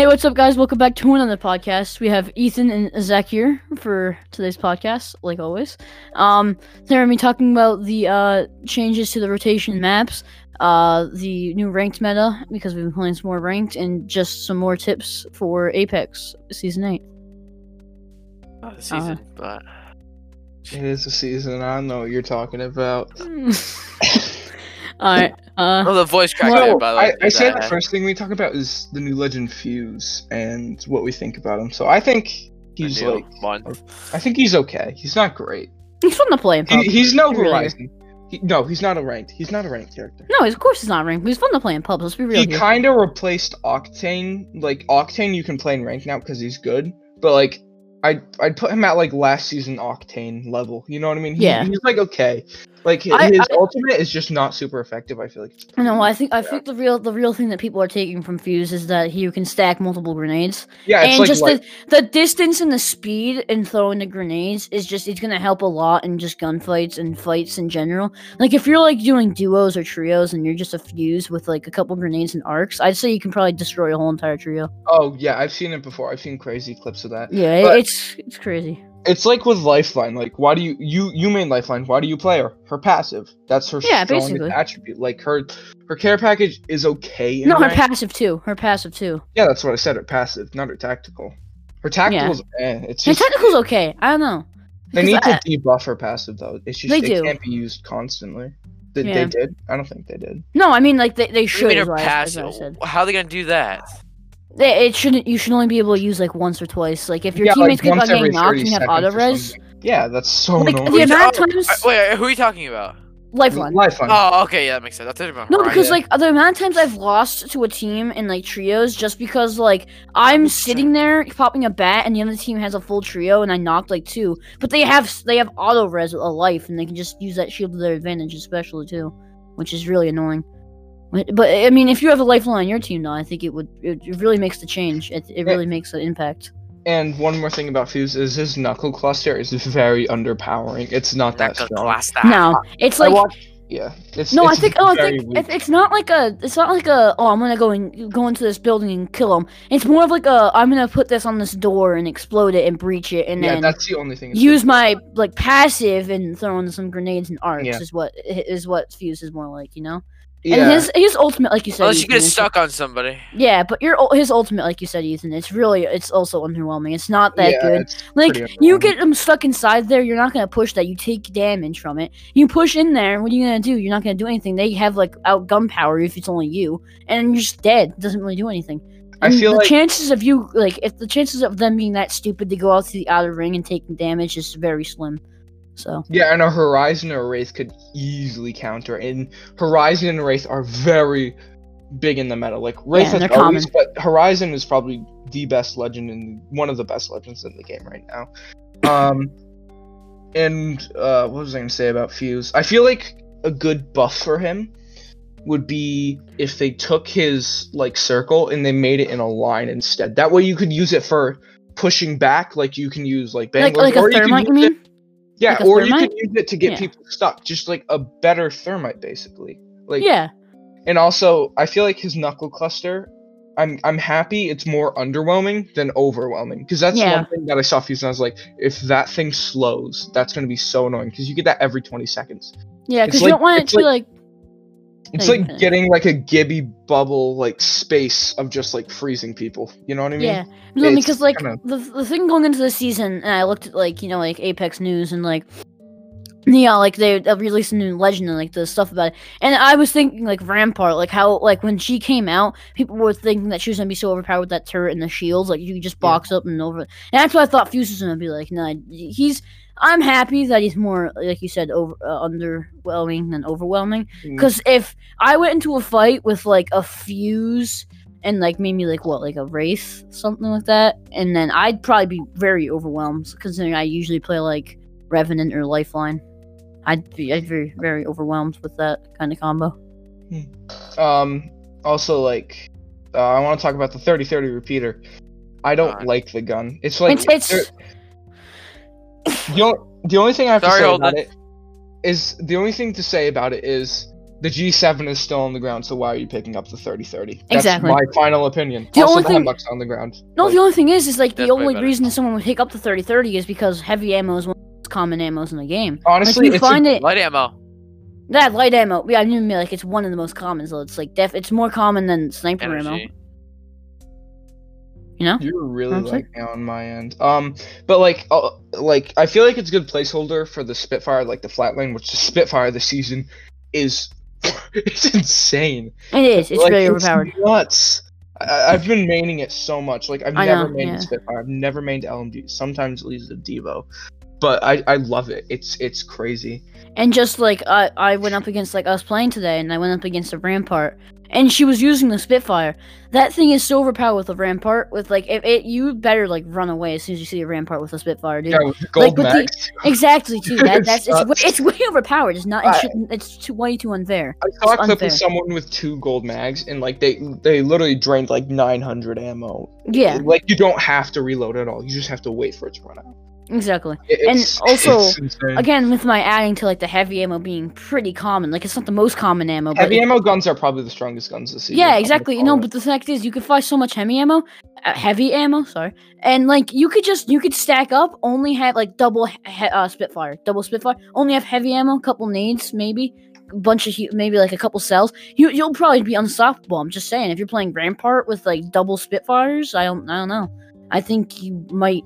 Hey, what's up, guys? Welcome back to another podcast. We have Ethan and Zach here for today's podcast, like always. Um, they're gonna be talking about the uh changes to the rotation maps, uh, the new ranked meta because we've been playing some more ranked, and just some more tips for Apex season eight. Not the season, but It is a season. I don't know what you're talking about. All right. Uh, oh, the voice crack Well, there, by the way. I, I say the first thing we talk about is the new Legend Fuse and what we think about him. So I think he's new like, month. I think he's okay. He's not great. he's fun to play. in He, he's no He really He, no, he's not a ranked. He's not a ranked character. No, of course he's not ranked. He's fun to play in pubs. Let's be real He kind of replaced Octane. Like Octane, you can play in ranked now because he's good. But like, I I'd put him at like last season Octane level. You know what I mean? He- Yeah. He's like okay. Like his, I- I- ultimate is just not super effective. I feel like. No. I think I think the real the real thing that people are taking from Fuse is that he can stack multiple grenades. Yeah, and like, just the, the distance and the speed in throwing the grenades is just it's gonna help a lot in just gunfights and fights in general. Like if you're like doing duos or trios and you're just a fuse with like a couple grenades and arcs, I'd say you can probably destroy a whole entire trio. oh yeah, I've seen it before. I've seen crazy clips of that. Yeah, But- it's it's crazy. It's like with Lifeline. Like, why do you you you main Lifeline? Why do you play her? Her passive. That's her Yeah, strongest basically. attribute. Like her her care package is okay. In No, her rank. passive too. Her passive too. yeah, that's what I said. Her passive, not her tactical. Her tactical's eh. It's Her just technical's okay. I don't know. they need I- to debuff her passive though. It's just They it do. can't be used constantly. Did Yeah. they did? I don't think they did. No, I mean like they, they What do you should. mean Is her what, passive? I said. How are they gonna do that? They, it shouldn't. You should only be able to use like once or twice. Like if your Yeah, like, teammates keep on once every getting knocked and you have seconds auto res. Yeah, that's so Like, annoying. the amount of Oh, times- uh, wait, who are you talking about? lifeline. Lifeline. Oh, okay, yeah, that makes sense. I thought about No, because yeah. like the amount of times I've lost to a team in like trios just because like I'm sitting there popping a bat and the other team has a full trio and I knocked like two, but they have they have auto res a life and they can just use that shield to their advantage, especially too, which is really annoying. But but, I mean, if you have a lifeline on your team, though, I think it would it, it really makes the change. It, it Yeah. really makes an impact. And one more thing about Fuse is his knuckle cluster is very underpowering. It's not that Knuckle strong. cluster. No, it's I like. Yeah, it's No, I think. Oh, I think weak. it's not like a. It's not like a. Oh, I'm gonna go and go into this building and kill him. It's more of like a. I'm gonna put this on this door and explode it and breach it, and yeah, then that's the only thing. it's use good. my like passive and throw in some grenades and arcs. Yeah. Is what is what Fuse is more like, you know. Yeah, And his his ultimate, like you said, Unless you get stuck on somebody. Yeah, but your ul- his ultimate, like you said, Ethan, it's really it's also underwhelming. It's not that yeah, good. Like you get them stuck inside there, you're not gonna push that. You take damage from it. You push in there, what are you gonna do? You're not gonna do anything. They have like out gunpowder if it's only you, and you're just dead. It doesn't really do anything. I And feel the like chances of you like if the chances of them being that stupid to go out to the outer ring and taking damage is very slim. So yeah, and a Horizon or a Wraith could easily counter. And Horizon and Wraith are very big in the meta. Like Wraith Yeah, has always, but Horizon is probably the best legend and one of the best legends in the game right now. Um, and uh, what was I gonna say about Fuse? I feel like a good buff for him would be if they took his like circle and they made it in a line instead. That way you could use it for pushing back, like you can use like like Bangalore, like a you thermite, you use it- mean? Yeah, Like or you thermite? could use it to get Yeah. people stuck, just like a better thermite, basically. Like, yeah. and also, I feel like his knuckle cluster. I'm I'm happy it's more underwhelming than overwhelming because that's Yeah. one thing that I saw Fuse and I was like, if that thing slows, that's gonna be so annoying because you get that every 20 seconds. Yeah, because like- you don't want it to be like It's like getting like a Gibby bubble like space of just like freezing people. You know what I mean? Yeah, no, because like kinda- the the thing going into the season, and I looked at like you know like Apex News and like yeah, like they released a new legend and like the stuff about it, and I was thinking like Rampart, like how like when she came out, people were thinking that she was gonna be so overpowered with that turret and the shields, like you could just Yeah. box up and over. And that's what I thought Fuse was gonna be like. Nah, he's. I'm happy that he's more like you said over uh, underwhelming than overwhelming. Mm. Because if I went into a fight with like a fuse and like maybe like what like a race something like that, and then I'd probably be very overwhelmed considering I usually play like revenant or lifeline. I'd be I'd be very very overwhelmed with that kind of combo. Um. Also, like, uh, I want to talk about the 30-30 repeater. I don't God. like the gun. It's like it's it's the, only, the only thing I have Sorry, to say Holden. about it is the only thing to say about it is the G7 is still on the ground, so why are you picking up the 3030? That's Exactly. my final opinion. The also, only thing- Hemlock's on the ground. No, Like, the only thing is, is like the only better. reason someone would pick up the 3030 is because heavy ammo is one of the most common ammos in the game. honestly, like you it's a- find it Light ammo. that light ammo. Yeah, I didn't mean like it's one of the most common. So it's like def. It's more common than sniper ammo. You know? You're really I'm like on my end. Um, but like, uh, like I feel like it's a good placeholder for the Spitfire, like the flatline, which the Spitfire this season is, it's insane. It is. It's like, really overpowered. nuts. I, I've been maining it so much. Like I've I never know, mained yeah. Spitfire. I've never mained LMG. Sometimes it leads to Devo, but I I love it. It's it's crazy. And just like I, I went up against like I was playing today, and I went up against a Rampart, and she was using the Spitfire. That thing is so overpowered with a Rampart. With like, if it you better like run away as soon as you see a Rampart with a Spitfire, dude. Yeah, with gold with the- Exactly, too. That, that's it's, way- it's way overpowered. It's not. I- It shouldn't, it's too way too unfair. I saw a It's clip of someone with two gold mags, and like they they literally drained like 900 ammo. Yeah, Like you don't have to reload at all. You just have to wait for it to run out. Exactly. It- And also. Again, with my adding to like the heavy ammo being pretty common. Like it's not the most common ammo, but heavy it- ammo guns are probably the strongest guns this season. Yeah, exactly. You know, but the fact is, you could find so much heavy ammo, uh, heavy ammo. Sorry, and like you could just you could stack up, only have like double he- uh, Spitfire, double Spitfire, only have heavy ammo, couple nades, maybe a bunch of maybe like a couple cells. You you'll probably be unstoppable. I'm just saying, if you're playing Rampart with like double Spitfires, I don't I don't know. I think you might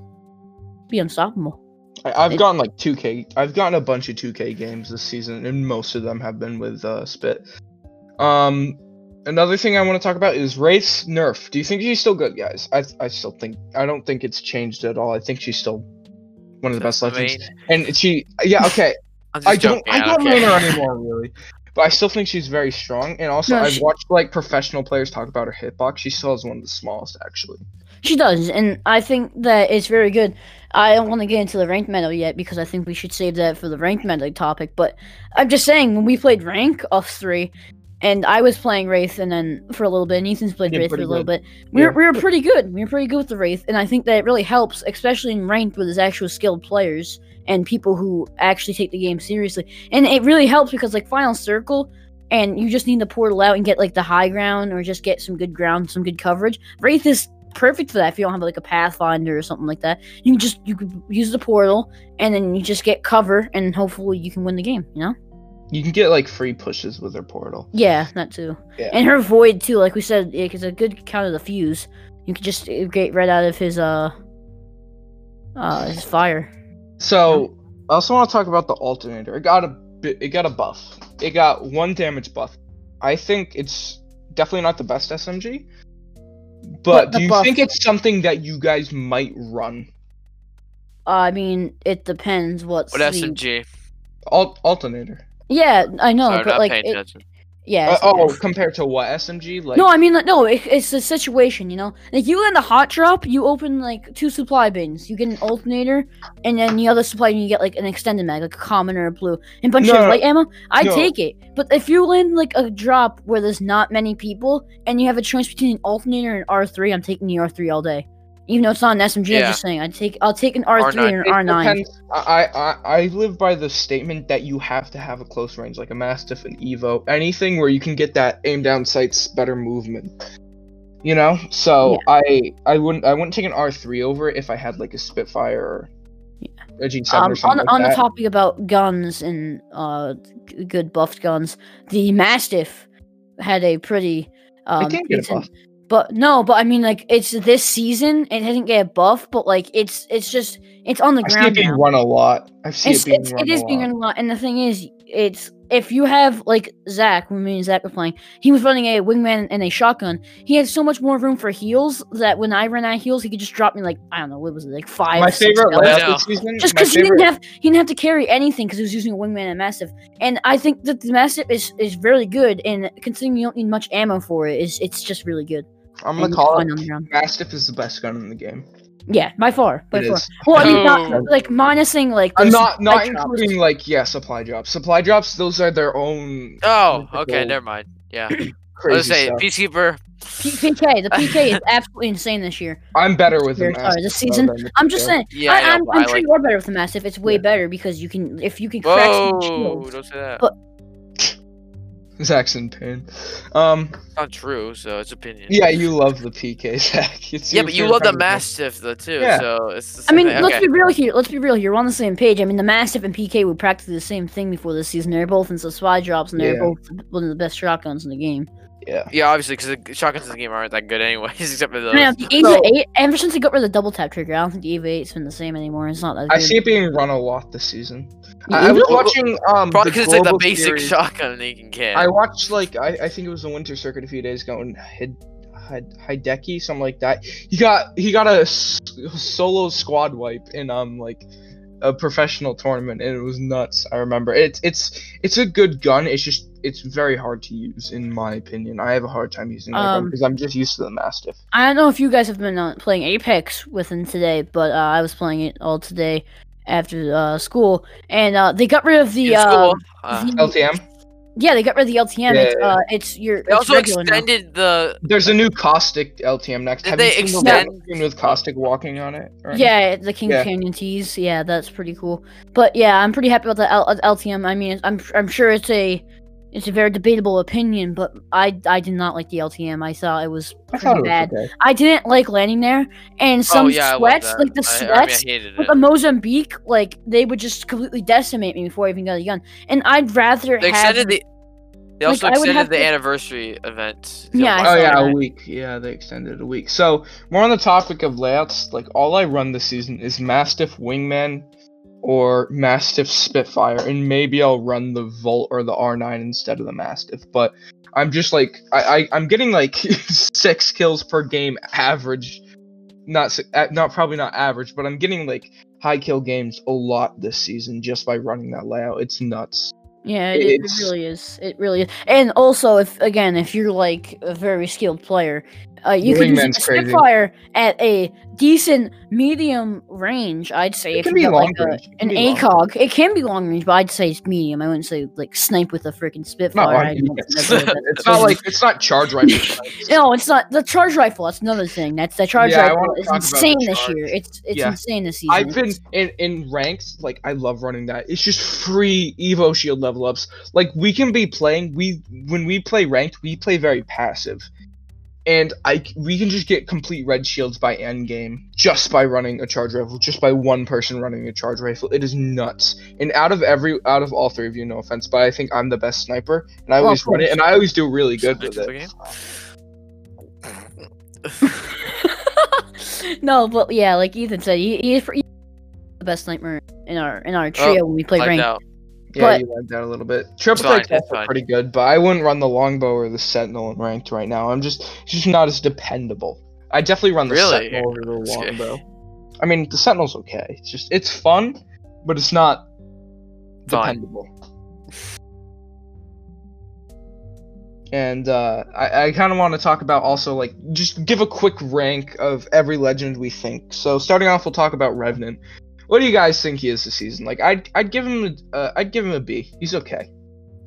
be unstoppable. I, I've gotten like 2K. I've gotten a bunch of 2K games this season, and most of them have been with uh, Spit. Um, another thing I want to talk about is Wraith's nerf. Do you think she's still good, guys? I I still think I don't think it's changed at all. I think she's still one of the best legends. And she, yeah, okay. I'm just I don't, joking, I don't care. main her anymore, really. But I still think she's very strong. And also, No, I've she- watched like professional players talk about her hitbox. She still has one of the smallest, actually. She does, and I think that it's very good. I don't want to get into the ranked medal yet because I think we should save that for the ranked medal topic. But I'm just saying, when we played rank of three, and I was playing Wraith, and then for a little bit, and Ethan's played Wraith for a little good. bit. We were, we were pretty good. We were pretty good with the Wraith, and I think that it really helps, especially in ranked with there's actual skilled players and people who actually take the game seriously. And it really helps because like Final Circle, and you just need to portal out and get like the high ground or just get some good ground, some good coverage. Wraith is perfect for that if you don't have like a pathfinder or something like that. You can just you could use the portal and then you just get cover and hopefully you can win the game, you know? You can get like free pushes with her portal. Yeah, that too. Yeah. And her void too, like we said, it's a good counter to the fuse. You can just uh, get right out of his uh uh his fire. So, I also want to talk about the alternator. It got a bit, it got a buff. It got one damage buff. I think it's definitely not the best SMG. But But do you buff- think it's something that you guys might run? Uh, I mean, it depends what's What the SMG? Alt- alternator. Yeah, I know, Sorry, but like it, attention. Yeah. Uh, oh, compared to what SMG? Like no, I mean, like, no, it, it's the situation, you know? Like, you land a hot drop, you open, like, two supply bins. You get an alternator, and then the other supply bin, you get, like, an extended mag, like a common or a blue. And a bunch No, of light ammo, I no. take it. But if you land, like, a drop where there's not many people, and you have a choice between an alternator and R3, I'm taking the R3 all day. Even though it's not an SMG, Yeah. I'm just saying, I take, I'll take an R3 R9. and an R9. I, I I live by the statement that you have to have a close range, like a Mastiff, an Evo, anything where you can get that aim down sights, better movement. You know, so I I wouldn't I wouldn't take an R three over it if I had like a Spitfire or a G seven Um, or on something the, like on the topic about guns and uh good buffed guns, the Mastiff had a pretty um can't get a buff. But no, but I mean like it's this season it didn't get a buff, but like it's it's just it's on the I see it ground being now. run a lot. I see It's, it being it's, run it is a being lot. run a lot, and the thing is, it's if you have like Zach, when me and Zach were playing, he was running a wingman and a shotgun. He had so much more room for heals that when I ran out of heals, he could just drop me like I don't know what was it like five. My favorite health. I layout know. this season. just because he didn't have he didn't have to carry anything because he was using a wingman and Mastiff and i think that the Mastiff is is very good and considering you don't need much ammo for it is it's just really good I'm gonna call it on the ground. Mastiff is the best gun in the game. yeah by far by It far is. well i mean Oh. not like minusing like I'm not not supply drops. including like yeah supply drops. Supply drops those are their own Oh, mythical okay, never mind. Yeah, I was crazy gonna say stuff. Peacekeeper. P- pk the pk is absolutely insane this year I'm better with the Sorry, sorry, this season, than i'm just saying Yeah, I, I know, I'm, but I'm sure like. you are better with the Mastiff. it's way Yeah. better because you can if you can crack some Whoa! shields Don't say that. Zach's in pain. Um, Not true, so it's opinion. yeah, you love the PK, Zach. It's Yeah, but you love the kind. Mastiff though too. Yeah. So it's. The I mean, thing. let's okay. be real here. Let's be real here. We're on the same page. I mean, the Mastiff and PK were practically the same thing before this season. They're both in supply drops, and they're Yeah. both one of the best shotguns in the game. Yeah. Yeah, obviously, because the shotguns in the game aren't that good anyways, except for those. I mean, the so, eight, ever since they got rid of the double tap trigger, I don't think the Eva 8's been the same anymore. It's not that I good. see it being run a lot this season. The I, I was watching um Probably because it's like the basic series. shotgun that you can get. I watched like I, I think it was the Winter Circuit a few days ago and Hid, Hid, Hideki something like that. He got he got a s- solo squad wipe in um like a professional tournament and it was nuts. I remember it's it's it's a good gun. It's just it's very hard to use in my opinion. I have a hard time using that gun Um, because I'm just used to the Mastiff. I don't know if you guys have been uh, playing Apex with him today, but uh, I was playing it all today after uh, school, and uh, they got rid of the, uh, uh, the- LTM. Yeah, they got rid of the LTM. it's, uh, it's your they it's also regular now. extended the. There's a new caustic LTM next. Did Have they you seen extend- the one with caustic walking on it? Or- Yeah, the King Yeah. Canyon tees. Yeah, that's pretty cool. But yeah, I'm pretty happy about the L- LTM. I mean, I'm I'm sure it's a it's a very debatable opinion, but I I did not like the LTM. I thought it was pretty thought it was bad. okay. I didn't like landing there, and oh, some oh yeah, sweats, like the I- I, mean, sweats I with it. the Mozambique, like they would just completely decimate me before I even got a gun. And I'd rather They have extended the. They also I would extended have the to- anniversary event. Yeah, Oh saw yeah, a week. Yeah, they extended a week. So more on the topic of layouts, like all I run this season is Mastiff Wingman or Mastiff Spitfire, and maybe I'll run the Volt or the R9 instead of the Mastiff. But I'm just like I, I I'm getting like six kills per game average. Not not probably not average, but I'm getting like high kill games a lot this season just by running that layout. It's nuts. Yeah, it, it really is. It really is. And also, if again, if you're like a very skilled player, uh, you can use a. Spitfire at a decent medium range. I'd say It if can you be long like a, range. An ACOG, it can be long range, but I'd say it's medium. I wouldn't say like snipe with a freaking Spitfire. long I don't range. think that's- that's It's not like it's not charge rifle. No, it's not the charge rifle. That's another thing. That's the charge Yeah, rifle is talk about the insane this year. It's it's Yeah. insane this season. I've been in in ranks like I love running that. It's just free Evo Shield level ups. Like we can be playing we when we play ranked, we play very passive. And I c- we can just get complete red shields by end game just by running a charge rifle, just by one person running a charge rifle. It is nuts. And out of every out of all three of you, no offense, but I think I'm the best sniper, and I Well, always of run it, and I always do really good with it. no, but yeah, like Ethan said, he, he is he's the best sniper in our in our trio when we play Like ranked. Yeah, But- you went down a little bit. Triple fine, also fine. pretty good, but I wouldn't run the longbow or the sentinel in ranked right now. I'm just just not as dependable. I definitely run the Really? sentinel over the Okay. longbow. I mean, the sentinel's okay. It's just it's fun, but it's not Fine. dependable. And uh, I, I kind of want to talk about also like just give a quick rank of every legend we think. So starting off, we'll talk about Revenant. What do you guys think he is this season? Like I'd I'd give him a, uh, I'd give him a B. He's okay.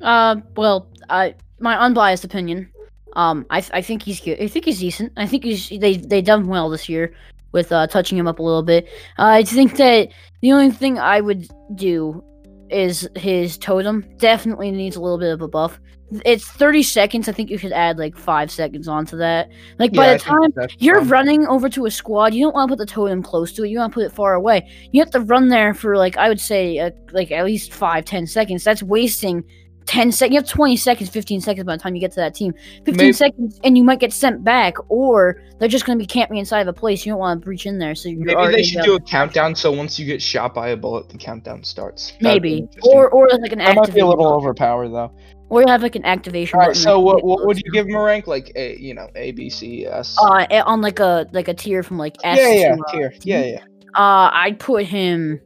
Uh, well, I my unbiased opinion. Um, I I think he's good. I think he's decent. I think he's they they done well this year with uh touching him up a little bit. Uh, I think that the only thing I would do is his totem definitely needs a little bit of a buff. It's 30 seconds. I think you should add like five seconds onto that. Like by Yeah, I the think time you're fine. running over to a squad, you don't want to put the totem close to it. You want to put it far away. You have to run there for like I would say uh, like at least five, ten seconds. That's wasting ten seconds. You have twenty seconds, fifteen seconds by the time you get to that team. Fifteen Maybe- seconds, and you might get sent back, or they're just going to be camping inside of a place. You don't want to breach in there. So you're Maybe they should got- do a countdown so once you get shot by a bullet, the countdown starts. That'd maybe, or or like an that might be a activation, little overpowered though. or you have like an activation. All right, so what what would you give him a rank? Like a you know A B C S. Uh, on like a like a tier from like S yeah, yeah, to, uh, tier. Yeah, yeah. Uh, I'd put him.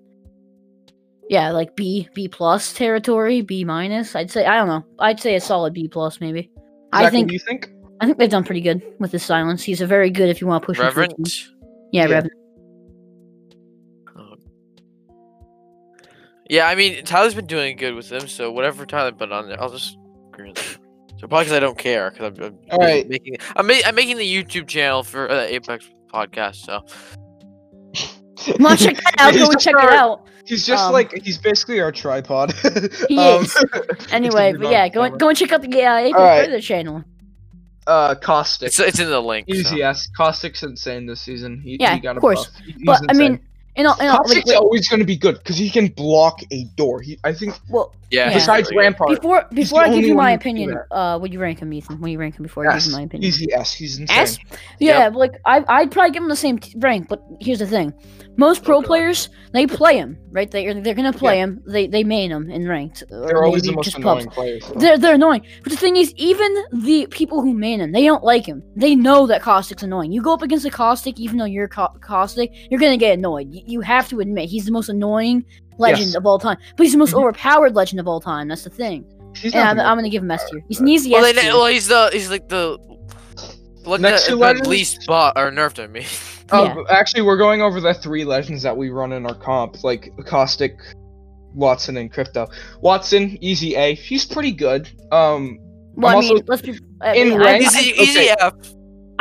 Yeah, like B B plus territory, B minus. I'd say I don't know. I'd say a solid B plus maybe. I think you think? I think they've done pretty good with his silence. He's a very good if you want to push him. Reverend. teams. Yeah, Yeah. Reverend. Yeah, I mean Tyler's been doing good with them, so whatever Tyler put on there, I'll just agree with him. So probably because I don't care, because I'm, I'm All right. making I'm, ma- I'm making the YouTube channel for uh, Apex podcast. So Want to check that out? Go and check it out. He's just Um, like he's basically our tripod. He Um, is. Anyway, but yeah, go and go and check out the uh, April Alright. Further channel. uh, caustic. It's it's in the link. so. Easy yes. Caustic's insane this season. He, Yeah, he got of a course. buff. He- he's But I mean, insane. you know, you know, like, Caustic's like, always going to be good because he can block a door. He, I think, well, Yeah. Yeah. besides really good. Rampart, before before I give you my who can do opinion, uh, would you rank him, Ethan? Would you rank him before I give you my opinion? easy S. He's insane. S? Yeah, but, like I, I'd probably give him the same t- rank. But here's the thing: most pro Okay. players they play him, right? They they're gonna play him. They they main him in ranked. They're always the most just annoying pubs. players. though. They're they're annoying. But the thing is, even the people who main him, they don't like him. They know that Caustic's annoying. You go up against a Caustic, even though you're Ca- Caustic, you're gonna get annoyed. You, you have to admit he's the most annoying legend Yes. of all time. But he's the most Mhm. overpowered legend of all time. That's the thing. He's And I'm, I'm gonna give him S tier. He's an easy Well, S tier. well, he's the he's like the like Next the, two the least bot or nerfed. I mean, Oh, Yeah. actually, we're going over the three legends that we run in our comp, like Caustic, Watson, and Crypto. Watson, easy A. He's pretty good. Um, Well, I'm I mean, also- let's be. I in mean, rank- I've, easy okay. easy F.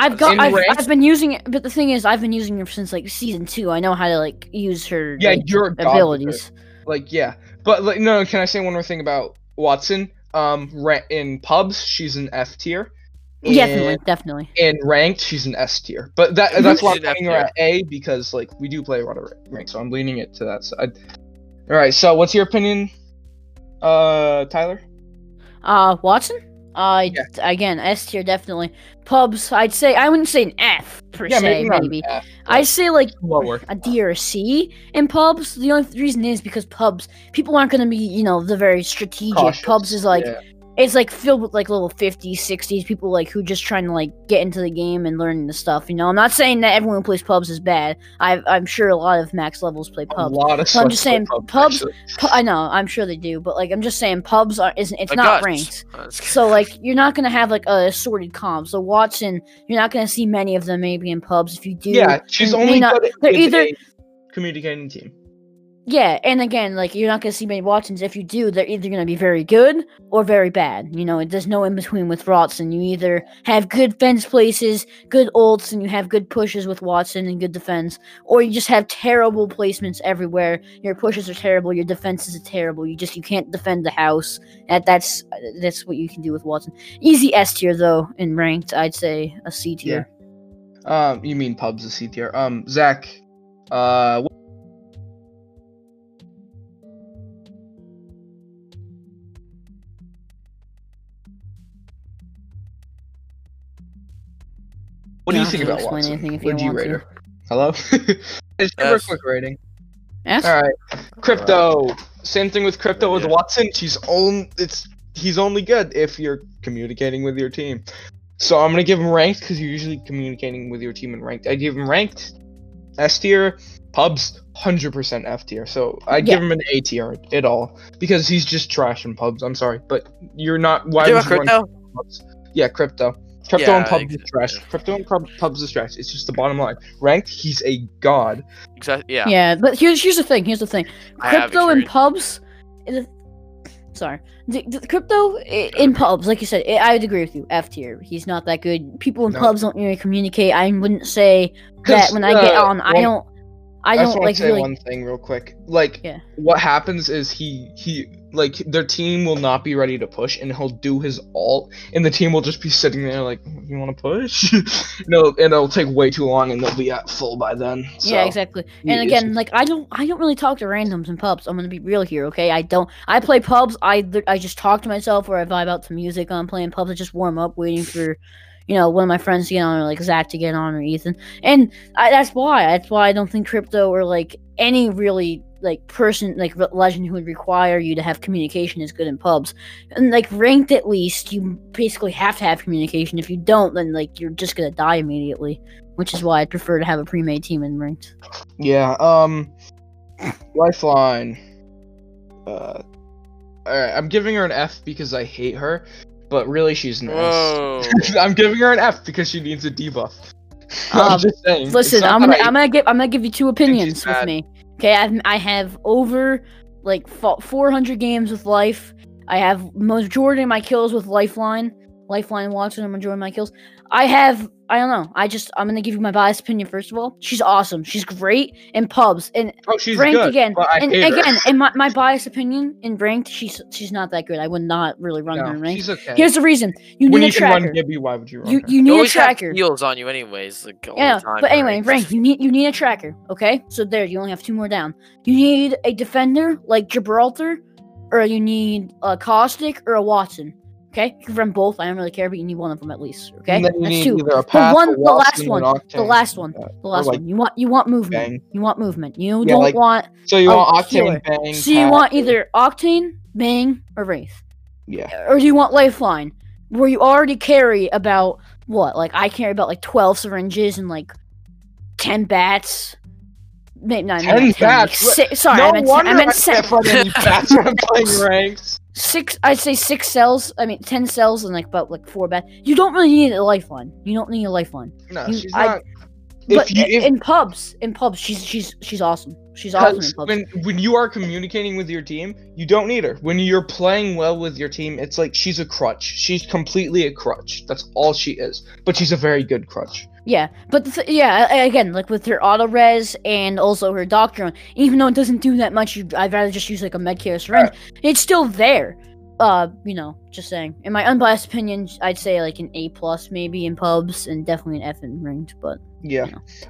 I've got. I've, I've been using it, but the thing is, I've been using her since like season two. I know how to like use her. Yeah, like, you're a god with her. abilities. like yeah, but like no, can I say one more thing about Watson? Um, in pubs, she's an F tier. Definitely, And definitely. in ranked, she's an S tier. But that that's why I'm She's an putting her at A because like we do play a lot of rank, so I'm leaning it to that side. All right, so what's your opinion, uh, Tyler? Uh, Watson. Uh, Yeah. again, S tier definitely. Pubs, I'd say I wouldn't say an F per Yeah, se, maybe maybe. I say like lower. a D or a C in pubs. The only reason is because pubs, people aren't gonna be, you know, the very strategic. Cautious, Pubs is like yeah. It's like filled with like little 50s 60s people like who just trying to like get into the game and learn the stuff you know? I'm not saying that everyone who plays pubs is bad. I i'm sure a lot of max levels play a pubs. lot of I'm just saying, pubs- Pu- i know i'm sure they do but like i'm just saying pubs are isn't it's I not ranked. So like you're not gonna have like a assorted comp. So watson you're not gonna see many of them maybe in pubs if you do. Yeah, she's only not- they're either- a communicating team. Yeah, and again, like you're not gonna see many Watsons. If you do, they're either gonna be very good or very bad. You know, there's no in between with Watson. You either have good fence places, good ults, and you have good pushes with Watson and good defense, or you just have terrible placements everywhere. Your pushes are terrible, your defenses are terrible. You just you can't defend the house. That that's that's what you can do with Watson. Easy S tier though in ranked, I'd say a C tier. Um, you mean pubs a C tier? Um, Zach, uh, what- what do You you don't think have to about explain Watson? anything if you Would you want rate to. her? Hello. Just give her a S. quick rating. S? All right, crypto. Same thing with crypto with Yeah. Watson. She's on. It's he's only good if you're communicating with your team. So I'm gonna give him ranked because you're usually communicating with your team in ranked. I give him ranked S tier. Pubs 100% F tier. So I give him an A tier at all because he's just trash in pubs. I'm sorry, but you're not. Why Do you would you crypto? Yeah, crypto. Crypto Yeah, and pubs exactly. is trash. Crypto and pub- pubs is trash. It's just the bottom line. Ranked, he's a god. Exactly. Yeah. Yeah, but here's here's the thing. Here's the thing. Crypto and pubs. is- Sorry, the, the crypto i- in pubs, like you said, I I would agree with you. F tier. He's not that good. People in No. pubs don't really communicate. I wouldn't say that when I get uh, on. I don't. I just don't want like to say really. one thing real quick. Like, Yeah. what happens is he he like their team will not be ready to push, and he'll do his alt, and the team will just be sitting there like, "You want to push?" no, and it'll take way too long, and they'll be at full by then. So, yeah, exactly. And again, like I don't, I don't really talk to randoms in pubs. I'm gonna be real here, okay? I don't. I play pubs. I I just talk to myself, or I vibe out to music. I'm playing pubs. I just warm up, waiting for, you know, one of my friends to get on, or like Zach to get on, or Ethan. And I, that's why. That's why I don't think crypto or like any really like person like legend who would require you to have communication is good in pubs. And like ranked at least, you basically have to have communication. If you don't, then like you're just gonna die immediately. Which is why I prefer to have a pre-made team in ranked. yeah. Um, Lifeline. Uh, all right, I'm giving her an F because I hate her, but really she's an S. Whoa. I'm giving her an F because she needs a debuff. Um, I'm just saying. Listen, I'm gonna I- I'm gonna give I'm gonna give you two opinions with me. Okay, I've, I have over like 400 games with life. I have majority of my kills with lifeline. Lifeline Watson majority of my kills. I have I don't know. I just I'm gonna give you my biased opinion first of all. She's awesome. She's great in pubs and Oh, she's ranked good. again. but I and hate her. again, in my, my biased opinion, in ranked, she's she's not that good. I would not really run her No, in ranked. she's okay. Here's the reason. You when need you a can tracker. run Gibby, why would you run You her? you You need a always have tracker. heals on you anyways. Like, Yeah, the time, but anyway, right? rank. You need you need a tracker. Okay, so there you only have two more down. You need a defender like Gibraltar, or you need a Caustic or a Watson. Okay, you can run both. I don't really care, but you need one of them at least. Okay, And then you that's two. a one- the last one, the last one. The last like, one. You want you want movement. Bang. You want movement. You Yeah, don't like want. So you want. Octane, Bang, So you want either Octane, Bang, or Wraith, Yeah. or do you want Lifeline, where you already carry about what? Like I carry about like twelve syringes and like ten bats. Maybe not 10 maybe not bats? Like, si- sorry, no I meant, wonder I meant I se- can't find any bats when I'm playing ranks. Six. I'd say six cells. I mean, ten cells and like about like four bats. You don't really need a lifeline. You don't need a lifeline. No, You- she's I- not. But you, if, in pubs, in pubs, she's she's she's awesome. She's awesome in pubs. when when you are communicating with your team, you don't need her. When you're playing well with your team, it's like she's a crutch. She's completely a crutch. That's all she is. But she's a very good crutch. Yeah, but th- yeah, again, like with her auto res and also her doctrine, even though it doesn't do that much, you, I'd rather just use like a medkit or syringe. It's still there. Uh, you know, just saying. In my unbiased opinion, I'd say like an A plus maybe in pubs and definitely an F in ranked. But Yeah.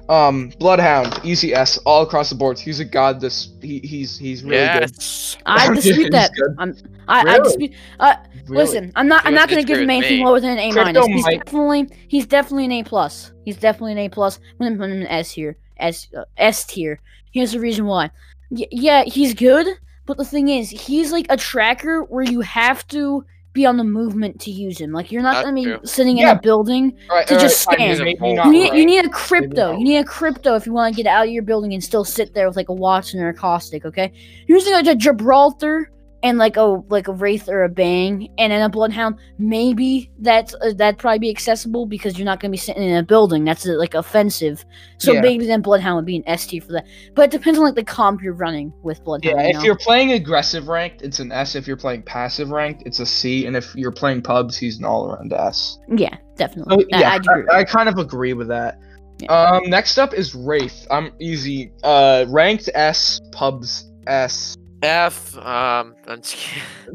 Um, Bloodhound, easy S, all across the board. He's a god. This he, he's he's really yes. I dispute that. I'm, I, I dispute. Uh. Really. listen, I'm not. I'm not gonna give him anything me. lower than an A Crypto minus. He's might- definitely. He's definitely an A plus. He's definitely an A plus. I'm gonna put him in S here. S uh, S tier. Here's the reason why. Y- yeah, he's good, but the thing is, he's like a tracker where you have to be on the movement to use him. Like you're not That's gonna be true. sitting in a building. Alright, to alright, just fine, scan. You not You need, you need a crypto. You need a crypto if you want to get out of your building and still sit there with like a Watson or a Caustic. Okay, using like a Gibraltar and like a like a Wraith or a Bang and then a Bloodhound, maybe that's uh, that'd probably be accessible because you're not gonna be sitting in a building. That's uh, like offensive. So Yeah. maybe then Bloodhound would be an S for that. But it depends on like the comp you're running with Bloodhound. Yeah, you if know? you're playing aggressive ranked, it's an S. If you're playing passive ranked, it's a C. And if you're playing pubs, he's an all around S. yeah, definitely. So, I- yeah. I, I kind of agree with that. Yeah. Um, next up is Wraith. I'm easy. Uh, ranked S, pubs S. F. Um.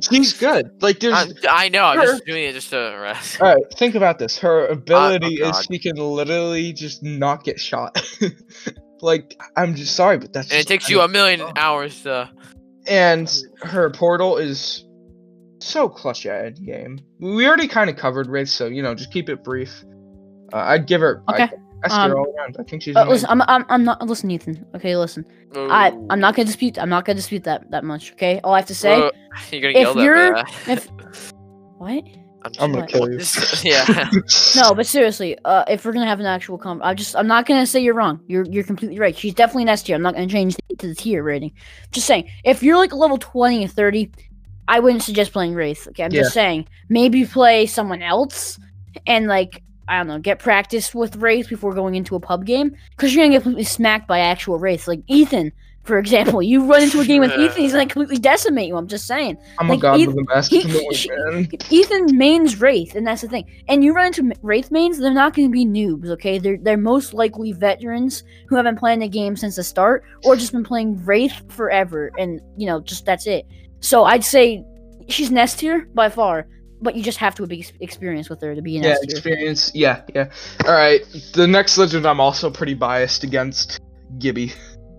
She's good. Like there's. I'm, I know. I'm just doing it just to rest. All right, think about this. Her ability oh is she can literally just not get shot. like I'm just sorry, but that's. And it takes kind you a million hours to. And her portal is so clutch at end game. We already kind of covered Wraith, so you know, just keep it brief. Uh, I'd give her. Okay. I, I Um, all around. I think she's. Uh, listen, I'm, I'm, I'm not. Listen, Ethan. Okay, listen. I, Ooh. I'm not gonna dispute. I'm not gonna dispute that that much. Okay. All I have to say. Uh, you're gonna if yell you're- at if- What? I'm gonna kill you. yeah. No, but seriously, uh, if we're gonna have an actual com, I just I'm not gonna say you're wrong. You're you're completely right. She's definitely an S tier. I'm not gonna change the, to the tier rating. Just saying, if you're like level 20 or 30, I wouldn't suggest playing Wraith. Okay, I'm Yeah. just saying maybe play someone else and like I don't know, get practice with Wraith before going into a pub game because you're gonna get completely smacked by actual Wraith. Like Ethan, for example, you run into a game with Ethan, he's gonna completely decimate you. I'm just saying. I'm like, a god Eth- with a mask he- man. Ethan mains Wraith, and that's the thing. And you run into Wraith mains, they're not going to be noobs, okay? They're they're most likely veterans who haven't played the game since the start, or just been playing Wraith forever, and you know, just that's it. So I'd say she's nest here by far, but you just have to be ex- experienced with her to be an Yeah, S tier. experience. Yeah, yeah. All right. The next legend I'm also pretty biased against Gibby.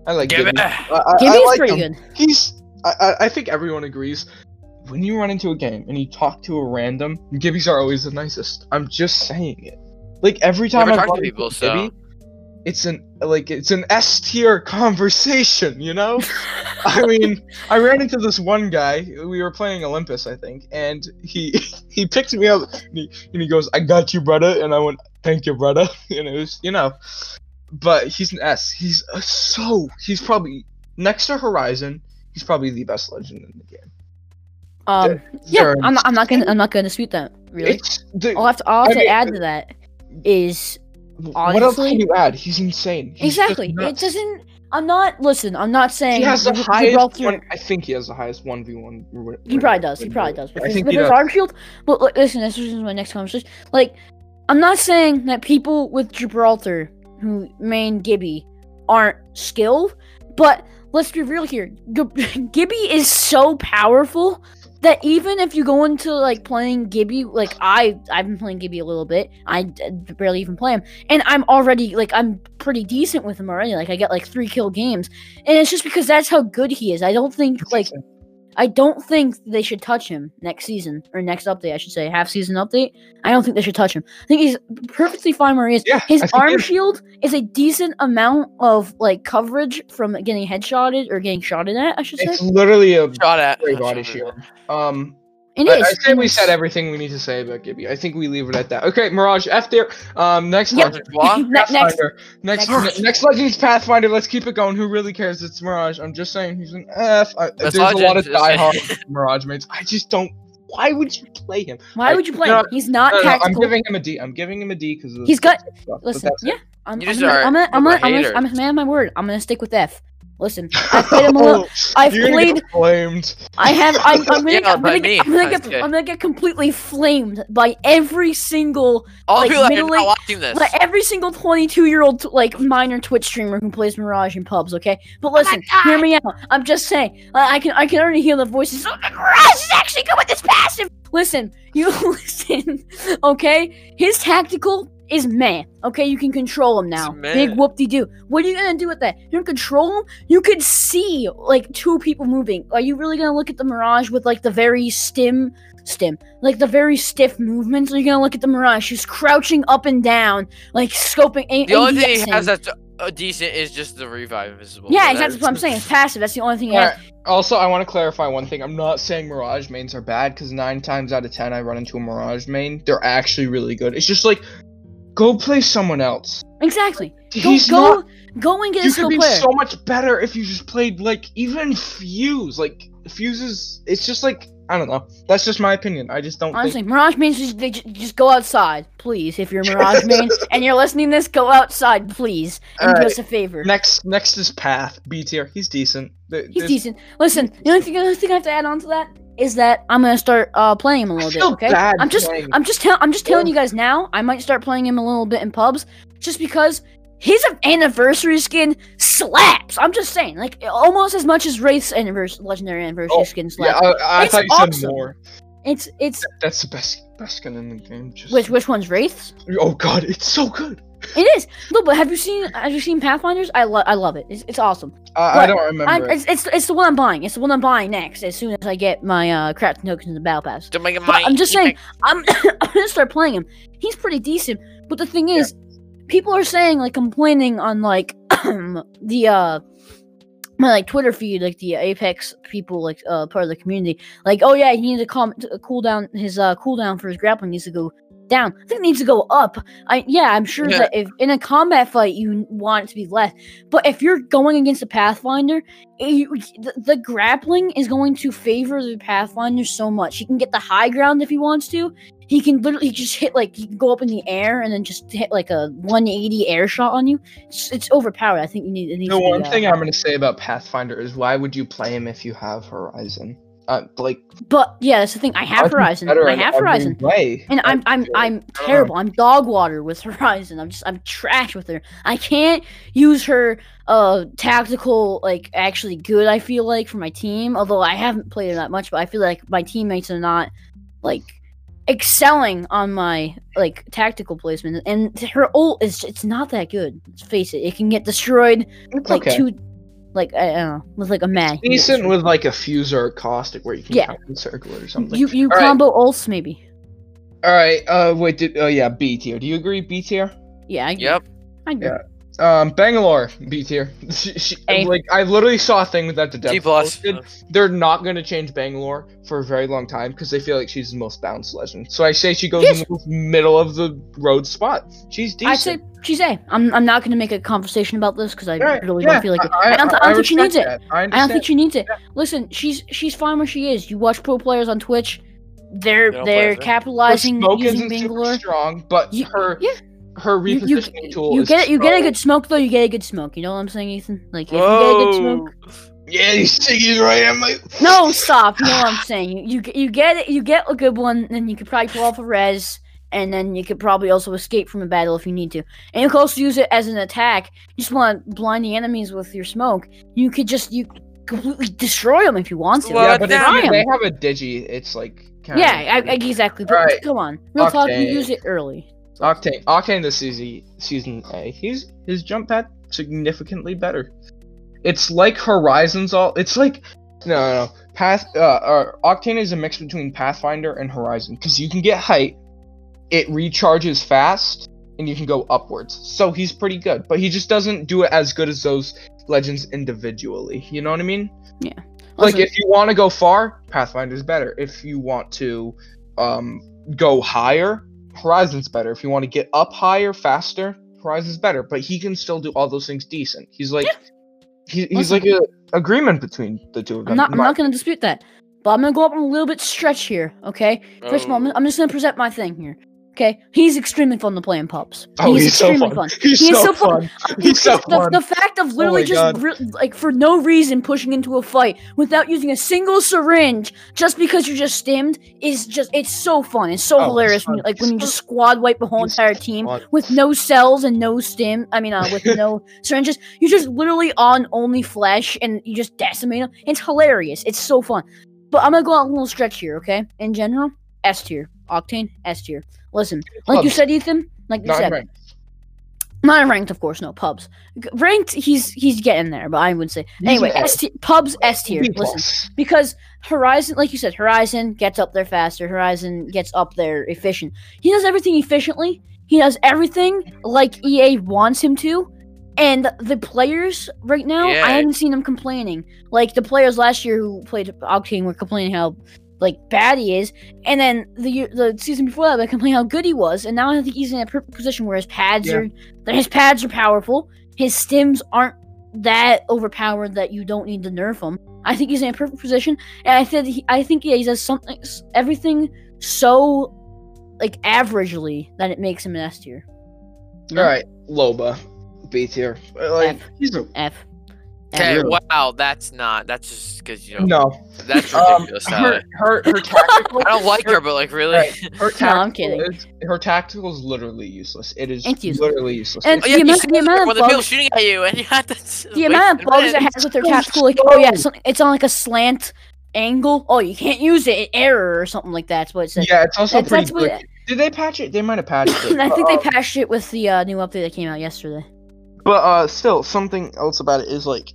I like Give Gibby. it. I, I, I like pretty him. good. He's. I, I- I think everyone agrees. When you run into a game and you talk to a random, Gibbies are always the nicest. I'm just saying it. Like every time I talk to people, a so- Gibby, it's an like it's an S tier conversation. You know. I mean, I ran into this one guy. We were playing Olympus, I think, and he he picked me up and he, and he goes, "I got you, brother," and I went, "Thank you, brother," and it was, you know. But he's an S. He's uh, so he's probably next to Horizon. He's probably the best legend in the game. Um, yeah, I'm not, I'm not gonna I'm not gonna dispute that. Really, the, all I have to all I have I to mean, add to that is what else can you add? He's insane. He's just exactly. It doesn't. I'm not. Listen, I'm not saying He has the highest Gibraltar- one. I think he has the highest one v one. He probably does. He probably does. With I his, think with he his does. arm shield. But like, listen, this is my next conversation. Like, I'm not saying that people with Gibraltar who main Gibby aren't skilled, but let's be real here. G- Gibby is so powerful that even if you go into like playing Gibby, like I, I've been playing Gibby a little bit. I barely even play him, and I'm already like I'm pretty decent with him already. Like I get like three kill games, and it's just because that's how good he is. I don't think like I don't think they should touch him next season or next update. I should say half season update. I don't think they should touch him. I think he's perfectly fine where he is. Yeah, His arm he- shield is a decent amount of like coverage from getting headshotted or getting shotted at. I should say It's literally a Shot at. great body shot shield. Um, it I, is. I say we said everything we need to say about Gibby. I think we leave it at that. Okay, Mirage F there. Um, next Yep. legend, What? Next, Pathfinder. Next, Next. ne- next legend's Pathfinder. Let's keep it going. Who really cares? It's Mirage. I'm just saying he's an F. I, That's there's a lot of legend. diehard Mirage mates. I just don't. Why would you play him? why I- would you play no, him? He's not No, no, no, I'm giving him a D. I'm giving him a D because He's got- Stuff, Listen, that's it. yeah, I'm, You I'm just gonna, are I'm gonna, I'm a gonna, I'm hater. gonna, I'm a man of my word. I'm gonna stick with F. Listen, I played him a little. Oh, I've Oh, You're gonna played. get flamed. I have. I'm, I'm gonna. Yeah, I'm gonna, get, I'm, gonna get. I'm gonna get completely flamed by every single All Like, people that are middle-aged- not watching this. Like every single 22 year old like minor Twitch streamer who plays Mirage in pubs, okay? But oh listen, hear me out. I'm just saying. I I can I can already hear the voices. Oh, Mirage is actually good with this passive. Listen, you listen, okay? His tactical is man. Okay, you can control him now. meh. Big whoop de doo. What are you gonna do with that? You don't control him. You could see like two people moving. Are you really gonna look at the Mirage with like the very stim, stim, like the very stiff movements? Are you gonna look at the Mirage? She's crouching up and down, like scoping. A- the only thing he has that's uh, decent is just the revive invisible. Yeah, exactly that's- what I'm saying. It's passive. That's the only thing. He has. Also, I want to clarify one thing. I'm not saying Mirage mains are bad because nine times out of ten I run into a Mirage main. They're actually really good. It's just like, go play someone else. Exactly. Go He's go not. go and get You a skill could be player. so much better if you just played like even Fuse. Like Fuse is. It's just like I don't know. That's just my opinion. I just don't Honestly, think. Mirage means just, they ju- just go outside, please. If you're Mirage main and you're listening to this, go outside, please, and do us a favor. Next, next is Path B tier. He's decent. He's there's- decent. Listen, the only thing, the only thing I have to add on to that is that I'm gonna start uh, playing him a little bit. Okay, I'm just, playing- I'm just, tell, I'm just telling you guys now. I might start playing him a little bit in pubs, just because his anniversary skin slaps. I'm just saying, like almost as much as Wraith's anniversary, legendary anniversary Oh, skin Yeah, slaps. I, I thought you said more. It's, it's That's the best, best skin in the game. Just which, which one's Wraith's? Oh god, it's so good. It is. No, but have you seen, have you seen Pathfinders? I love, I love it. It's, it's awesome. Uh, I don't remember. I'm, it. it's, it's, it's the one I'm buying. It's the one I'm buying next as soon as I get my uh, crafting tokens in the battle pass. Don't make it But my. I'm just saying, I'm, I'm gonna start playing him. He's pretty decent, but the thing is, people are saying like complaining on like the uh my like Twitter feed, like the Apex people, like uh part of the community, like oh yeah, he needs to calm to cool down his uh cooldown for his grappling. Needs to go down. I think it needs to go up. I yeah, I'm sure Yeah. that if in a combat fight you want it to be less, but if you're going against a Pathfinder, it- you, the, the grappling is going to favor the Pathfinder so much. He can get the high ground if he wants to. He can literally just hit like he can go up in the air and then just hit like a 180 air shot on you. It's, it's overpowered. I think you need. It needs the to be, one uh, thing I'm gonna say about Pathfinder is why would you play him if you have Horizon? Uh, like But yeah, that's the thing. I have Horizon. I have Horizon. Way. And I'm I'm. I'm terrible. I'm dog water with Horizon. I'm just I'm trash with her. I can't use her uh tactical like actually good. I feel like for my team. Although I haven't played her that much, but I feel like my teammates are not like excelling on my like tactical placement. And her ult is it's not that good. Let's face it. It can get destroyed It's like okay. two like I don't know with like a man. It can decent with like a fuse or caustic where you can Yeah. count and circle or something. you you All right. combo ults maybe. All right. Uh, wait. Did, oh yeah, B tier. Do you agree? B tier. Yeah. I agree. Yep. I agree. Yeah. Um, Bangalore B tier. she, she, A. like I literally saw a thing with that the D dev plus. posted. They're not gonna change Bangalore for a very long time because they feel like she's the most balanced legend. So I say she goes Yes. in the middle of the road spot. She's decent. I'd say she's A. I'm I'm not going to make a conversation about this because I Right, really yeah, don't feel like it. I, I don't- I don't think she needs respect that. I, I don't think she needs it. Listen, she's she's fine where she is. You watch pro players on Twitch, they're They don't they're capitalizing her smoke using isn't super Bangalore. strong, but You- her yeah. Her You, you, tool. you is get you get a good smoke though. You get a good smoke. You know what I'm saying, Ethan? Like if you get a good smoke. Yeah, he's singing right at my. No, stop. You know what I'm saying. You you, get- you get it. You get a good one, then you could probably pull off a res, and then you could probably also escape from a battle if you need to. And you could also use it as an attack. You just want to blind the enemies with your smoke. You could just you completely destroy them if you want to. Well, yeah, but if damn. you- they have a digi, it's like. Kinda, yeah, I, I, exactly. But Alright. come on, real talk. You use it early. Octane, Octane this season, season A, he's his jump pad significantly better. It's like Horizons all. It's like no, no, no. Path. Uh, uh, Octane is a mix between Pathfinder and Horizon because you can get height, it recharges fast, and you can go upwards. So he's pretty good, but he just doesn't do it as good as those legends individually. You know what I mean? Yeah. Like if you want to go far, Pathfinder is better. If you want to um go higher, Horizon's better. If you want to get up higher, faster, Horizon's better. But he can still do all those things decent. He's like he, he's Listen. like a agreement between the two of them. I'm not. I'm not going to dispute that. But I'm going to go up on a little bit stretch here. Okay. First of all, I'm, Oh. I'm just going to present my thing here. Okay. He's extremely fun to play in pubs. Oh, he's, so extremely fun. He's He is so, so fun. fun. He's so the, fun. the fact of literally my just re- like for no reason pushing into a fight without using a single syringe just because you're just stimmed is just it's so fun. It's so Oh, hilarious when you, like when you just squad wipe the whole entire team fun. with no cells and no stim. I mean, uh, with no syringes. You're just literally on only flesh and you just decimate them. It's hilarious. It's so fun. But I'm gonna go on a little stretch here, okay? In general, S tier, Octane, S tier. Listen, like you said, Ethan, like you Not said, ranked. not ranked, of course. No pubs. Ranked, he's he's getting there, but I would say anyway. an A. S tier, pubs S tier. Listen, because Horizon, like you said, Horizon gets up there faster. Horizon gets up there efficient. He does everything efficiently. He does everything like EA wants him to. And the players right now, Yeah. I haven't seen them complaining. Like the players last year who played Octane were complaining how like bad he is, and then the the season before that they complained how good he was. And now I think he's in a perfect position where his pads Yeah. are his pads are powerful. His stims aren't that overpowered that you don't need to nerf him. I think he's in a perfect position, and I think he, I think yeah, he does something everything so like averagely that it makes him an S tier. All right, Loba, B tier. Like F. he's a F. Okay, really? wow, that's not. That's just because you know. no. That's Um, ridiculous. her, her her tactical. I don't like her, but like really. Right. Her No, I'm kidding. is- her tactical is literally useless. It is It's useless. literally useless. And- Oh, yeah, The you amount- the amount of when bugs- shooting at you, and you have to. The amount of bugs it has with their so tactical, like oh yeah, slow. something, it's on like a slant angle. Oh, you can't use it, it error or something like that. That's what it said. yeah, it's also That's- pretty. that's what- quick. Did they patch it? They might have patched it. I think but, they patched it with the uh, new update that came out yesterday. But uh, still, something else about it is like,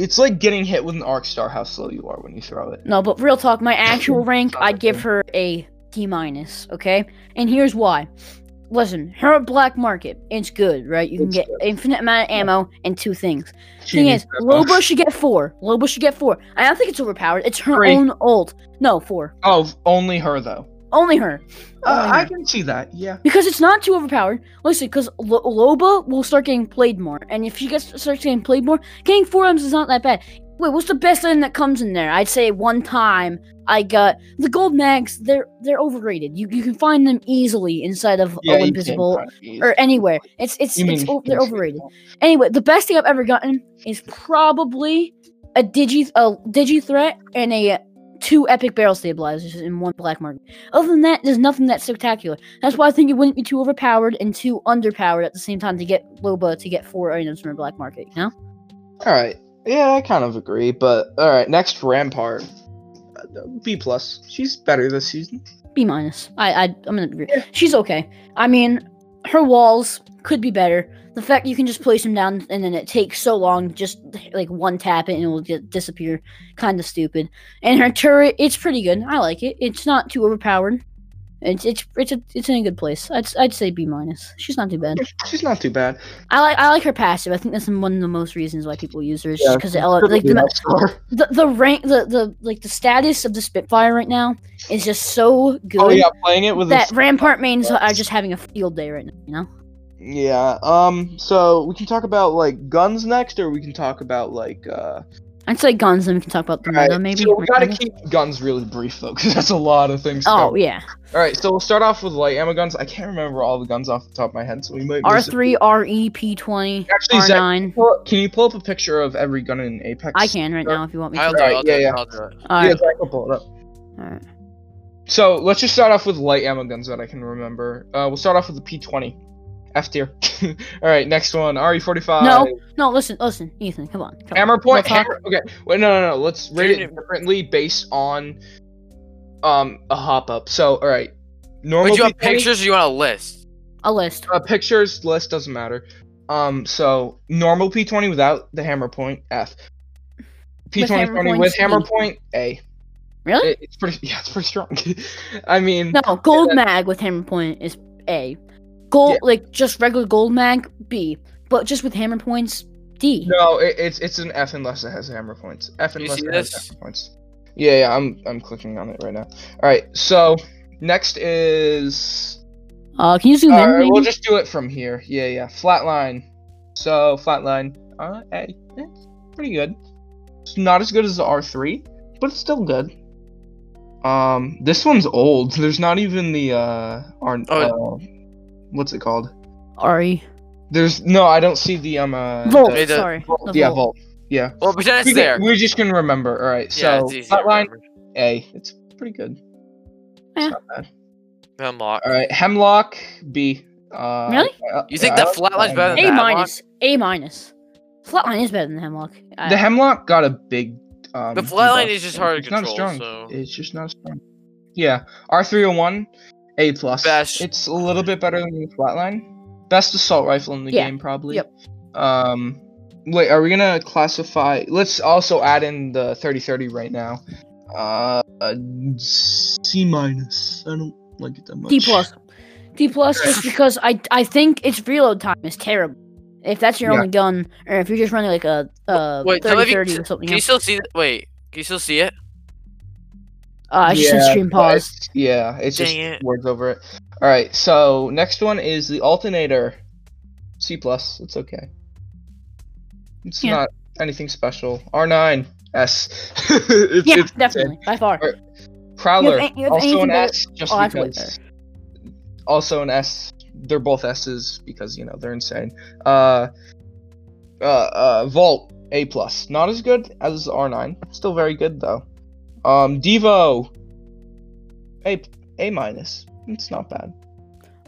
it's like getting hit with an arc star. How slow you are when you throw it. No, but real talk, my actual rank, I'd give her a D minus. Okay, and here's why. Listen, her black market, it's good, right? You can It's get good. infinite amount of ammo and two things. She Thing is, that Loba should get four. Loba should get four. I don't think it's overpowered. It's her Three. own ult. No, four. Oh, only her though. Only her. Uh, Only I can see that. Yeah. Because it's not too overpowered. Listen, because Lo- Loba will start getting played more, and if she gets starts getting played more, getting four M's is not that bad. Wait, what's the best item that comes in there? I'd say one time I got the gold mags. They're they're overrated. You you can find them easily inside of Yeah. you Olympus can Bowl or anywhere. It's it's, You it's mean o- they're overrated. Gate. Anyway, the best thing I've ever gotten is probably a digi a digi threat and a two epic barrel stabilizers in one black market. Other than that, there's nothing that spectacular. That's why I think it wouldn't be too overpowered and too underpowered at the same time to get Loba to get four items from a black market. You know? All right. Yeah, I kind of agree. But all right, next Rampart, B plus. She's better this season. B minus. I I I'm gonna agree. She's okay. I mean, her walls could be better. The fact you can just place them down and then it takes so long, just like one tap it and it will just disappear, kind of stupid. And her turret, it's pretty good. I like it. It's not too overpowered. It's it's it's a, it's in a good place. I'd I'd say B minus. She's not too bad. She's not too bad. I like I like her passive. I think that's one of the most reasons why people use her. Yeah, because like the, score. the the rank the the like the status of the Spitfire right now is just so oh, good Oh yeah, playing it with that a, Rampart mains are just having a field day right now. You know. Yeah. Um. So we can talk about like guns next, or we can talk about like uh I'd say guns, and we can talk about the Alright, meta, maybe. so we gotta maybe. keep guns really brief though, because that's a lot of things. Oh cover. yeah, All right, so we'll start off with light ammo guns. I can't remember all the guns off the top of my head, so we might. R three, few. RE, P twenty, Actually, R Zach, nine. can you pull up a picture of every gun in Apex? I can right now if you want me to. I'll do it. Alright, I'll yeah, it. yeah. I'll do it. Yeah, Alright, Zach, I'll pull it up. alright. So let's just start off with light ammo guns that I can remember. Uh, we'll start off with the P20, F tier. all right, next one, RE45. No. No, listen, listen, Ethan, come on. Come Hammer on. point. We'll Hammer, okay, wait, no, no, no. Let's rate Dude, it differently based on um a hop up. So, all right, normal. Wait, do you want P20 pictures or you want a list? A list. Uh, pictures list doesn't matter. Um, so normal P20 without the hammer point F. P20 hammer 20 with hammer point A. Really? It- it's pretty. Yeah, it's pretty strong. I mean, No, gold mag with hammer point is A. Gold, like just regular gold mag, B. But just with hammer points, D. no, it, it's it's an F unless it has hammer points. F unless it has hammer points. Yeah, yeah, I'm I'm clicking on it right now. All right, so next is. Uh, can you zoom in, All right, maybe? we'll just do it from here. Yeah, yeah. Flatline. So flatline. Uh, A. Eh, pretty good. It's not as good as the R3, but it's still good. Um, this one's old. There's not even the uh, R. Oh. Uh, what's it called? Ari. There's no. I don't see the um. Uh, Volt, the- sorry. the yeah, Volt. Volt. Yeah. Well, pretend it's We, there. can, we just can remember. All right. yeah, So it's easy flatline. A. It's pretty good. It's Eh. not bad. Unlock. All right. Hemlock B. Uh, Really? uh, You think yeah, the I like flatline's better than A minus. A minus. Flatline is better than Hemlock. I- The hemlock got a big. Um, The flatline debuff. is just hard to It's not control, strong. so- It's just not strong. Yeah, R three hundred one, A plus. Best. It's a little bit better than the flatline. Best assault rifle in the Yeah. game, probably. Yep. Um, wait, are we gonna classify? Let's also add in the thirty thirty right now. Uh, C minus. I don't like it that much. D plus. D plus just because I I think its reload time is terrible. If that's your Yeah. only gun, or if you're just running like a uh Wait, 30, 30 or something Can you still see? th- Wait, can you still see it? Uh, I just said Yeah, stream pause. Yeah, it's just it. words over it. All right, so next one is the alternator. C plus. It's okay. It's Yeah. not anything special. R nine S. it's, Yeah, it's definitely by far. Alright, Prowler. You have you have also an better- S, just Oh, that's because. Also an S. They're both S's because you know they're insane. Uh, uh, uh, Volt A plus. Not as good as R nine. Still very good though. Um, Devo. A A minus. It's not bad.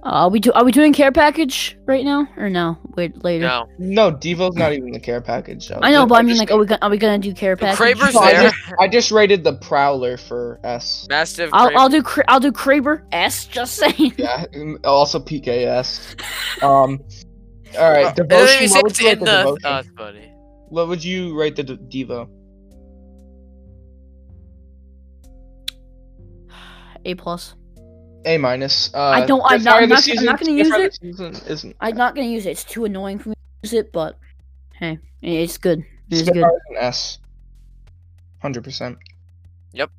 Uh, are we do are we doing care package right now or no? Wait later. No. No, Devo's not even the care package. So I know, but I mean, like, are we gonna are we gonna do care package? Kraber's So I there. I just rated the Prowler for S. Mastiff. I'll I'll do Kra- I'll do Kraber S. Just saying. Yeah, also PKS. Um, all right, Well, devotion. What would you it's rate the the. devotion? Oh, that's funny. What would you rate the Devo? A plus. A minus. Uh, I don't- I'm Fire not- I'm the not- I'm not gonna use the it. season Isn't. I'm not gonna use it. It's too annoying for me to use it, but hey, it's good. It's good. An S. Hundred percent. Yep.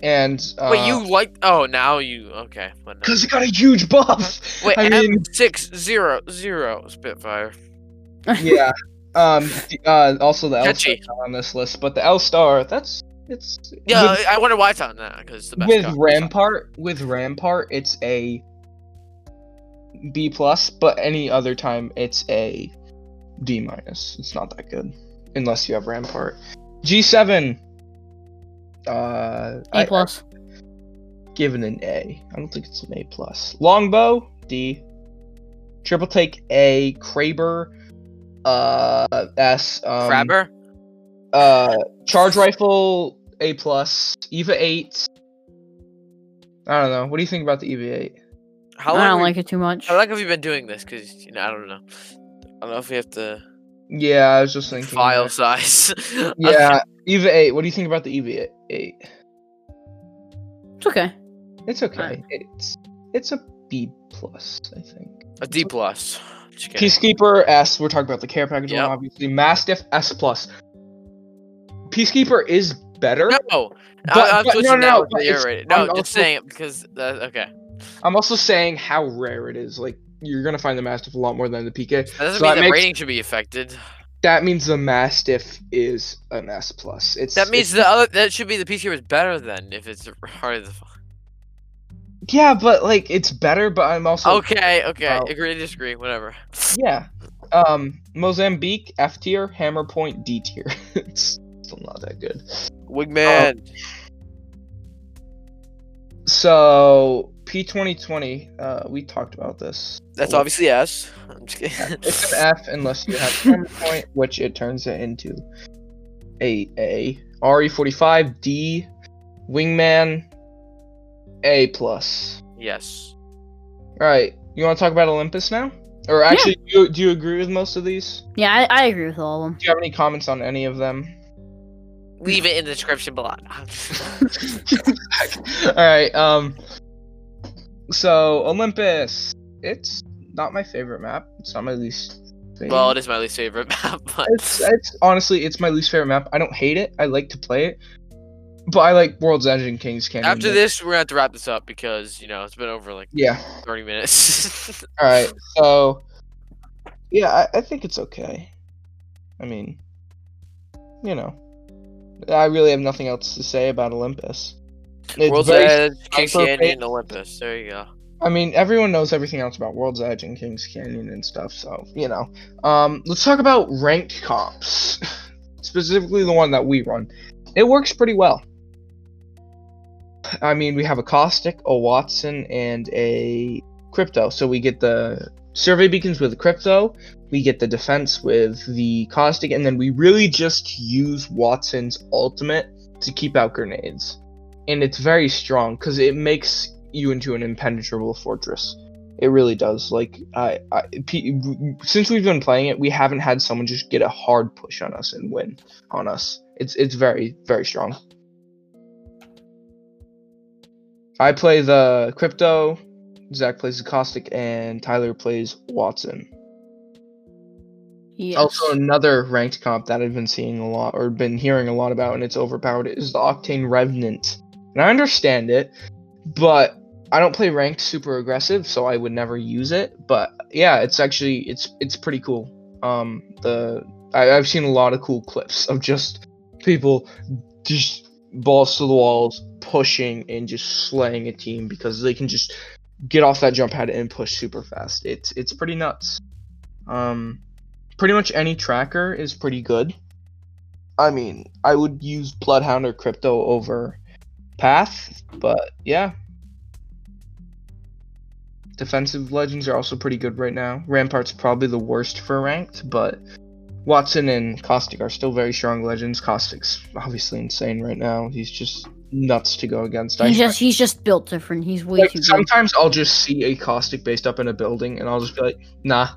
And uh, Wait, you like? Oh, now you okay? because it got a huge buff. Wait, I M mean, six zero zero Spitfire. yeah. Um. the- Uh. Also, the L star on this list, but the L star, that's it's. Yeah, with- I wonder why it's on that because it's the best. with gun. Rampart, with Rampart, it's a B plus, but any other time it's a D minus. It's not that good unless you have Rampart. G seven. Uh, I- A plus. given an A. I don't think it's an A plus. Longbow D. Triple take A. Kraber. Uh, S. Um, Kraber. uh, charge rifle A plus. Eva eight. I don't know. What do you think about the Eva eight? How long I don't we- like it too much. How long have you been doing this? Because you know, I don't know. I don't know if we have to Yeah, I was just thinking. file that. size. Yeah, Eva eight. What do you think about the Eva eight? It's okay. It's okay. It's it's a B plus, I think. a D plus. Peacekeeper S. We're talking about the care package Yep. one, obviously. Mastiff S plus. Peacekeeper is better. No, But- I, but no, no, but No, I'm just also- saying it because that, okay. I'm also saying how rare it is. Like you're gonna find the Mastiff a lot more than the PK. That doesn't So mean that the makes- rating should be affected. that means the Mastiff is an S plus. It's That means it's- the other that should be the Peacekeeper is better than if it's harder the yeah, but like it's better. But I'm also Okay, okay. Oh. Agree to disagree, whatever. yeah. Um, Mozambique F tier, Hammer Point D tier. it's still not that good. Wingman. So P twenty twenty. Uh, we talked about this. That's obviously S. I'm just kidding. It's an F unless you have Hammer Point, which it turns it into a A. RE forty five D, Wingman A plus. yes. All right, you want to talk about Olympus now? Or actually, do, you, do you agree with most of these? Yeah, I, I agree with all of them. Do you have any comments on any of them? Leave it in the description below. All right. Um. So Olympus, it's not my favorite map. It's not my least. Favorite. well, it is my least favorite map, but it's it's honestly it's my least favorite map. I don't hate it. I like to play it, but I like World's Edge and Kings Canyon. after this, we're gonna have to wrap this up because you know it's been over like Yeah. 30 minutes. All right. So. Yeah, I, I think it's okay. I mean, you know, I really have nothing else to say about Olympus. It's World's Edge, Kings. Canyon, Olympus. There you go. I mean, everyone knows everything else about World's Edge and Kings Canyon and stuff, so, you know. Um, let's talk about ranked comps. Specifically the one that we run. It works pretty well. I mean, we have a Caustic, a Wattson, and a Crypto. So we get the survey beacons with the Crypto, we get the defense with the Caustic, and then we really just use Wattson's ultimate to keep out grenades. And it's very strong because it makes you into an impenetrable fortress. It really does. Like I, I P, since we've been playing it, we haven't had someone just get a hard push on us and win on us. It's it's very very strong. I play the crypto. Zach plays the caustic, and Tyler plays Wattson. Yes. Also, another ranked comp that I've been seeing a lot or been hearing a lot about, and it's overpowered, is the Octane Revenant. And I understand it, but I don't play ranked super aggressive, so I would never use it. But yeah, it's actually it's it's pretty cool. Um, the I, I've seen a lot of cool clips of just people just balls to the walls, pushing and just slaying a team because they can just get off that jump pad and push super fast. It's it's pretty nuts. Um, pretty much any tracker is pretty good. I mean, I would use Bloodhound or Crypto over Path, but yeah. Defensive legends are also pretty good right now. Rampart's probably the worst for ranked, but Wattson and Caustic are still very strong legends. Caustic's obviously insane right now. He's just nuts to go against. I He's just he's just built different. He's way like too good. sometimes I'll just see a caustic based up in a building, and I'll just be like, "Nah,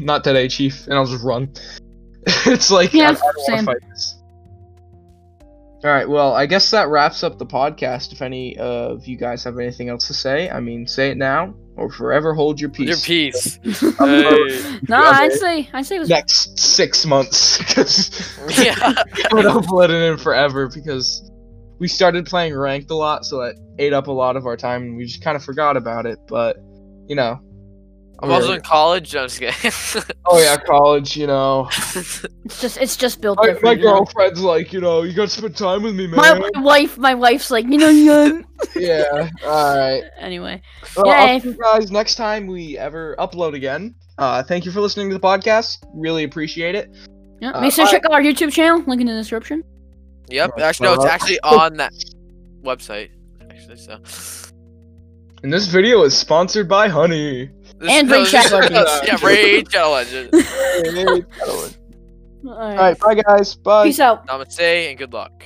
not today, chief," and I'll just run. it's like, Yeah, I, I don't want same. to fight this. All right, well, I guess that wraps up the podcast. If any of you guys have anything else to say, I mean, say it now or forever hold your peace. Your piece. Um, Hey. no, I'd say I'd say was Next six months, because yeah. I'm gonna upload it in forever because we started playing ranked a lot, so that ate up a lot of our time, and we just kind of forgot about it. But you know, I'm also in college. I'm just kidding. Oh yeah, college. You know, it's just it's just built my, my girlfriend's like, you know, you gotta spend time with me, man. My, my wife, my wife's like, you know, you yeah. All right. Anyway, Well, Yeah, I'll see you guys next time we ever upload again. Uh, thank you for listening to the podcast. Really appreciate it. yeah, Uh, make sure to check out our YouTube channel. Link in the description. yep. Right, Actually, no, it's actually on that website. Actually, so. And this video is sponsored by Honey. This- And no, Raid this- Shadow Legends. Yeah, Raid Shadow Legends. All All right, bye guys. Bye. Peace out. Namaste and good luck.